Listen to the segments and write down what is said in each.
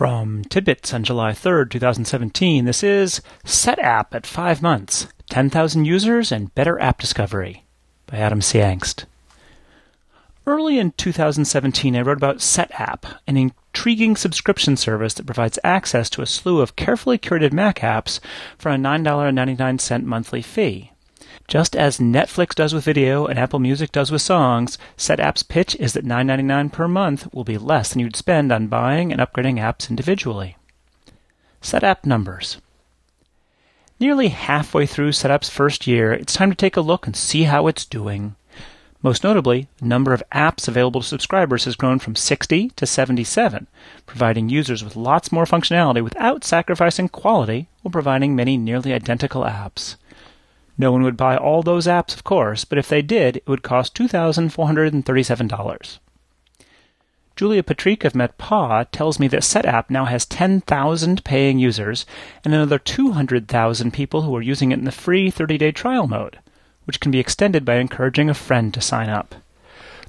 From Tidbits on July 3rd, 2017, this is SetApp at 5 months 10,000 users and better app discovery by Adam C. Engst. Early in 2017, I wrote about SetApp, an intriguing subscription service that provides access to a slew of carefully curated Mac apps for a $9.99 monthly fee. Just as Netflix does with video and Apple Music does with songs, SetApp's pitch is that $9.99 per month will be less than you'd spend on buying and upgrading apps individually. SetApp numbers. Nearly halfway through SetApp's first year, it's time to take a look and see how it's doing. Most notably, the number of apps available to subscribers has grown from 60 to 77, providing users with lots more functionality without sacrificing quality while providing many nearly identical apps. No one would buy all those apps, of course, but if they did, it would cost $2,437. Julia Petryk of MacPaw tells me that SetApp now has 10,000 paying users and another 200,000 people who are using it in the free 30 day trial mode, which can be extended by encouraging a friend to sign up.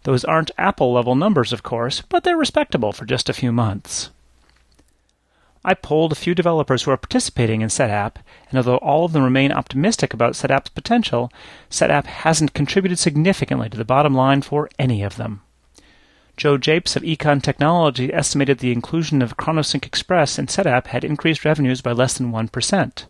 Those aren't Apple level numbers, of course, but they're respectable for just a few months. I polled a few developers who are participating in SetApp, and although all of them remain optimistic about SetApp's potential, SetApp hasn't contributed significantly to the bottom line for any of them. Joe Japes of Econ Technology estimated the inclusion of ChronoSync Express in SetApp had increased revenues by less than 1%.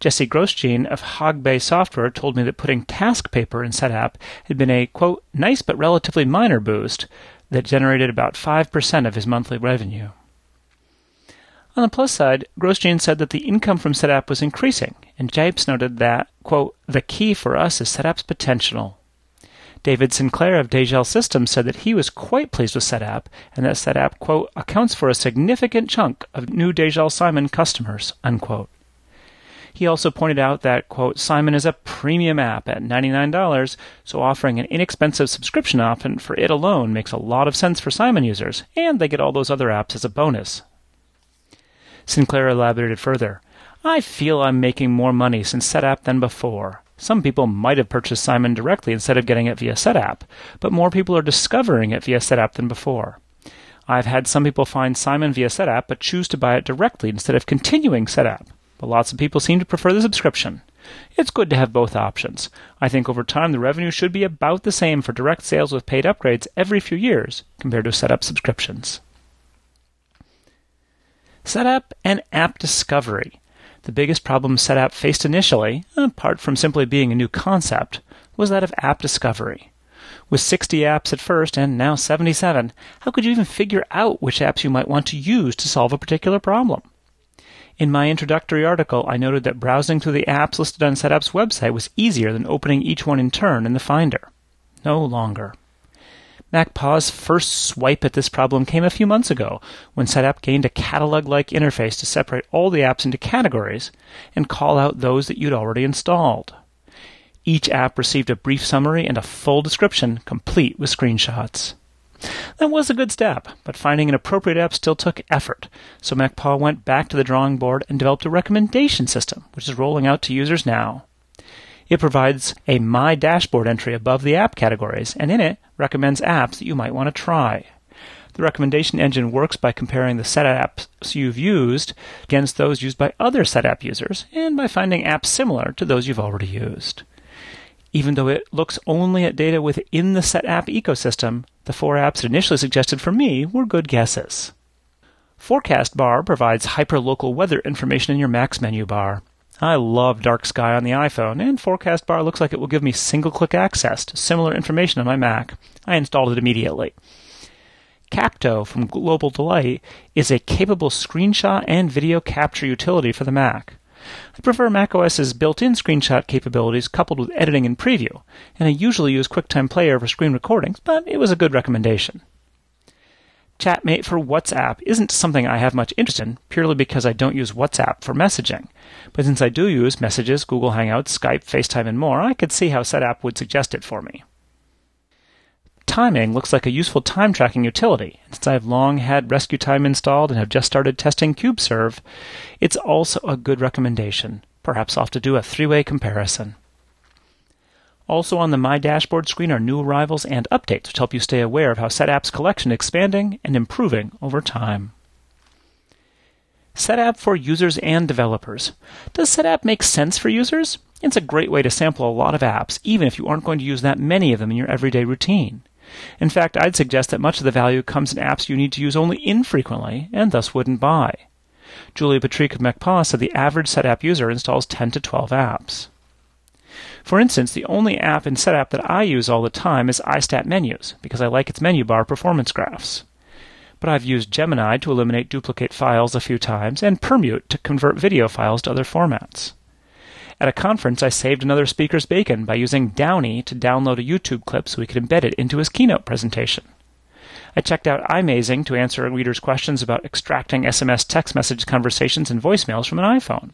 Jesse Grosjean of Hogbay Software told me that putting TaskPaper in SetApp had been a, quote, nice but relatively minor boost that generated about 5% of his monthly revenue. On the plus side, Grosjean said that the income from SetApp was increasing, and Japes noted that, quote, the key for us is SetApp's potential. David Sinclair of Dejal Systems said that he was quite pleased with SetApp, and that SetApp, quote, accounts for a significant chunk of new Dejal Simon customers, unquote. He also pointed out that, quote, Simon is a premium app at $99, so offering an inexpensive subscription option for it alone makes a lot of sense for Simon users, and they get all those other apps as a bonus, Sinclair elaborated further. I feel I'm making more money since SetApp than before. Some people might have purchased Simon directly instead of getting it via SetApp, but more people are discovering it via SetApp than before. I've had some people find Simon via SetApp but choose to buy it directly instead of continuing SetApp. But lots of people seem to prefer the subscription. It's good to have both options. I think over time the revenue should be about the same for direct sales with paid upgrades every few years compared to SetApp subscriptions. SetApp and app discovery. The biggest problem SetApp faced initially, apart from simply being a new concept, was that of app discovery. With 60 apps at first and now 77, how could you even figure out which apps you might want to use to solve a particular problem? In my introductory article, I noted that browsing through the apps listed on SetApp's website was easier than opening each one in turn in the Finder. No longer. MacPaw's first swipe at this problem came a few months ago when SetApp gained a catalog like interface to separate all the apps into categories and call out those that you'd already installed. Each app received a brief summary and a full description, complete with screenshots. That was a good step, but finding an appropriate app still took effort, so MacPaw went back to the drawing board and developed a recommendation system, which is rolling out to users now. It provides a My Dashboard entry above the app categories, and in it recommends apps that you might want to try. The recommendation engine works by comparing the set apps you've used against those used by other set app users and by finding apps similar to those you've already used. Even though it looks only at data within the set app ecosystem, the four apps initially suggested for me were good guesses. Forecast Bar provides hyperlocal weather information in your Mac's menu bar. I love Dark Sky on the iPhone, and Forecast Bar looks like it will give me single click access to similar information on my Mac. I installed it immediately. Capto from Global Delight is a capable screenshot and video capture utility for the Mac. I prefer macOS's built-in screenshot capabilities coupled with editing and preview, and I usually use QuickTime Player for screen recordings, but it was a good recommendation. Chatmate for WhatsApp isn't something I have much interest in, purely because I don't use WhatsApp for messaging. But since I do use Messages, Google Hangouts, Skype, FaceTime, and more, I could see how SetApp would suggest it for me. Timing looks like a useful time tracking utility, since I've long had Rescue Time installed and have just started testing Qbserve, it's also a good recommendation. Perhaps I'll have to do a three way comparison. Also on the My Dashboard screen are new arrivals and updates, which help you stay aware of how SetApp's collection expanding and improving over time. SetApp for users and developers. Does SetApp make sense for users? It's a great way to sample a lot of apps, even if you aren't going to use that many of them in your everyday routine. In fact, I'd suggest that much of the value comes in apps you need to use only infrequently and thus wouldn't buy. Julia Petryk of MacPaw said the average SetApp user installs 10 to 12 apps. For instance, the only app in SetApp that I use all the time is iStat Menus because I like its menu bar performance graphs. But I've used Gemini to eliminate duplicate files a few times and Permute to convert video files to other formats. At a conference, I saved another speaker's bacon by using Downie to download a YouTube clip so we could embed it into his keynote presentation. I checked out iMazing to answer a readers' questions about extracting SMS text message conversations and voicemails from an iPhone.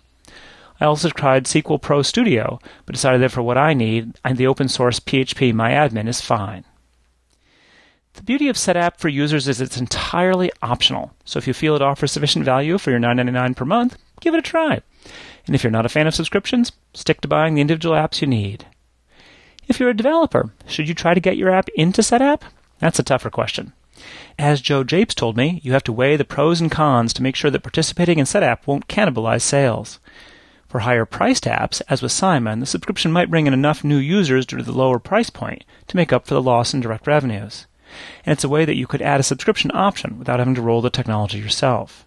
I also tried SQL Pro Studio, but decided that for what I need, the open source PHP MyAdmin is fine. The beauty of SetApp for users is it's entirely optional, so if you feel it offers sufficient value for your $9.99 per month, give it a try. And if you're not a fan of subscriptions, stick to buying the individual apps you need. If you're a developer, should you try to get your app into SetApp? That's a tougher question. As Joe Japes told me, you have to weigh the pros and cons to make sure that participating in SetApp won't cannibalize sales. For higher priced apps, as with Simon, the subscription might bring in enough new users due to the lower price point to make up for the loss in direct revenues. And it's a way that you could add a subscription option without having to roll the technology yourself.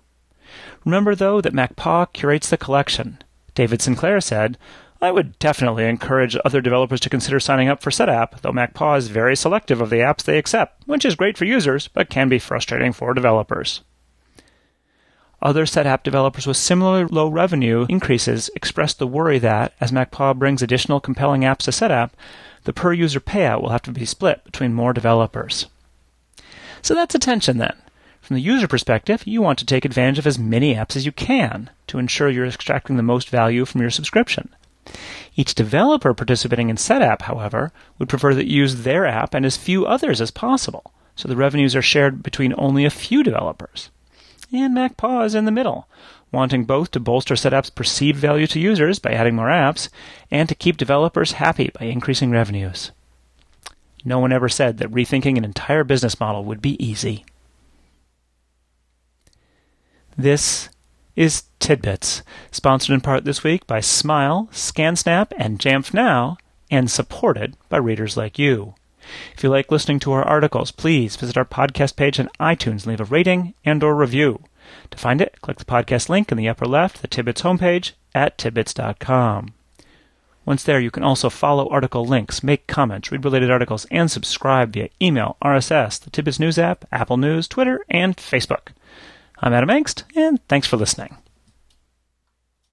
Remember, though, that MacPaw curates the collection. David Sinclair said, I would definitely encourage other developers to consider signing up for SetApp, though MacPaw is very selective of the apps they accept, which is great for users, but can be frustrating for developers. Other set app developers with similarly low revenue increases expressed the worry that, as MacPaw brings additional compelling apps to SetApp, the per user payout will have to be split between more developers. So that's attention then. From the user perspective, you want to take advantage of as many apps as you can to ensure you're extracting the most value from your subscription. Each developer participating in SetApp, however, would prefer that you use their app and as few others as possible, so the revenues are shared between only a few developers. And MacPaw is in the middle, wanting both to bolster SetApp's perceived value to users by adding more apps and to keep developers happy by increasing revenues. No one ever said that rethinking an entire business model would be easy. This is Tidbits, sponsored in part this week by Smile, ScanSnap, and Jamf Now, and supported by readers like you. If you like listening to our articles, please visit our podcast page on iTunes leave a rating and or review. To find it, click the podcast link in the upper left, the Tidbits homepage at tidbits.com. Once there, you can also follow article links, make comments, read related articles, and subscribe via email, RSS, the Tidbits News app, Apple News, Twitter, and Facebook. I'm Adam Engst, and thanks for listening.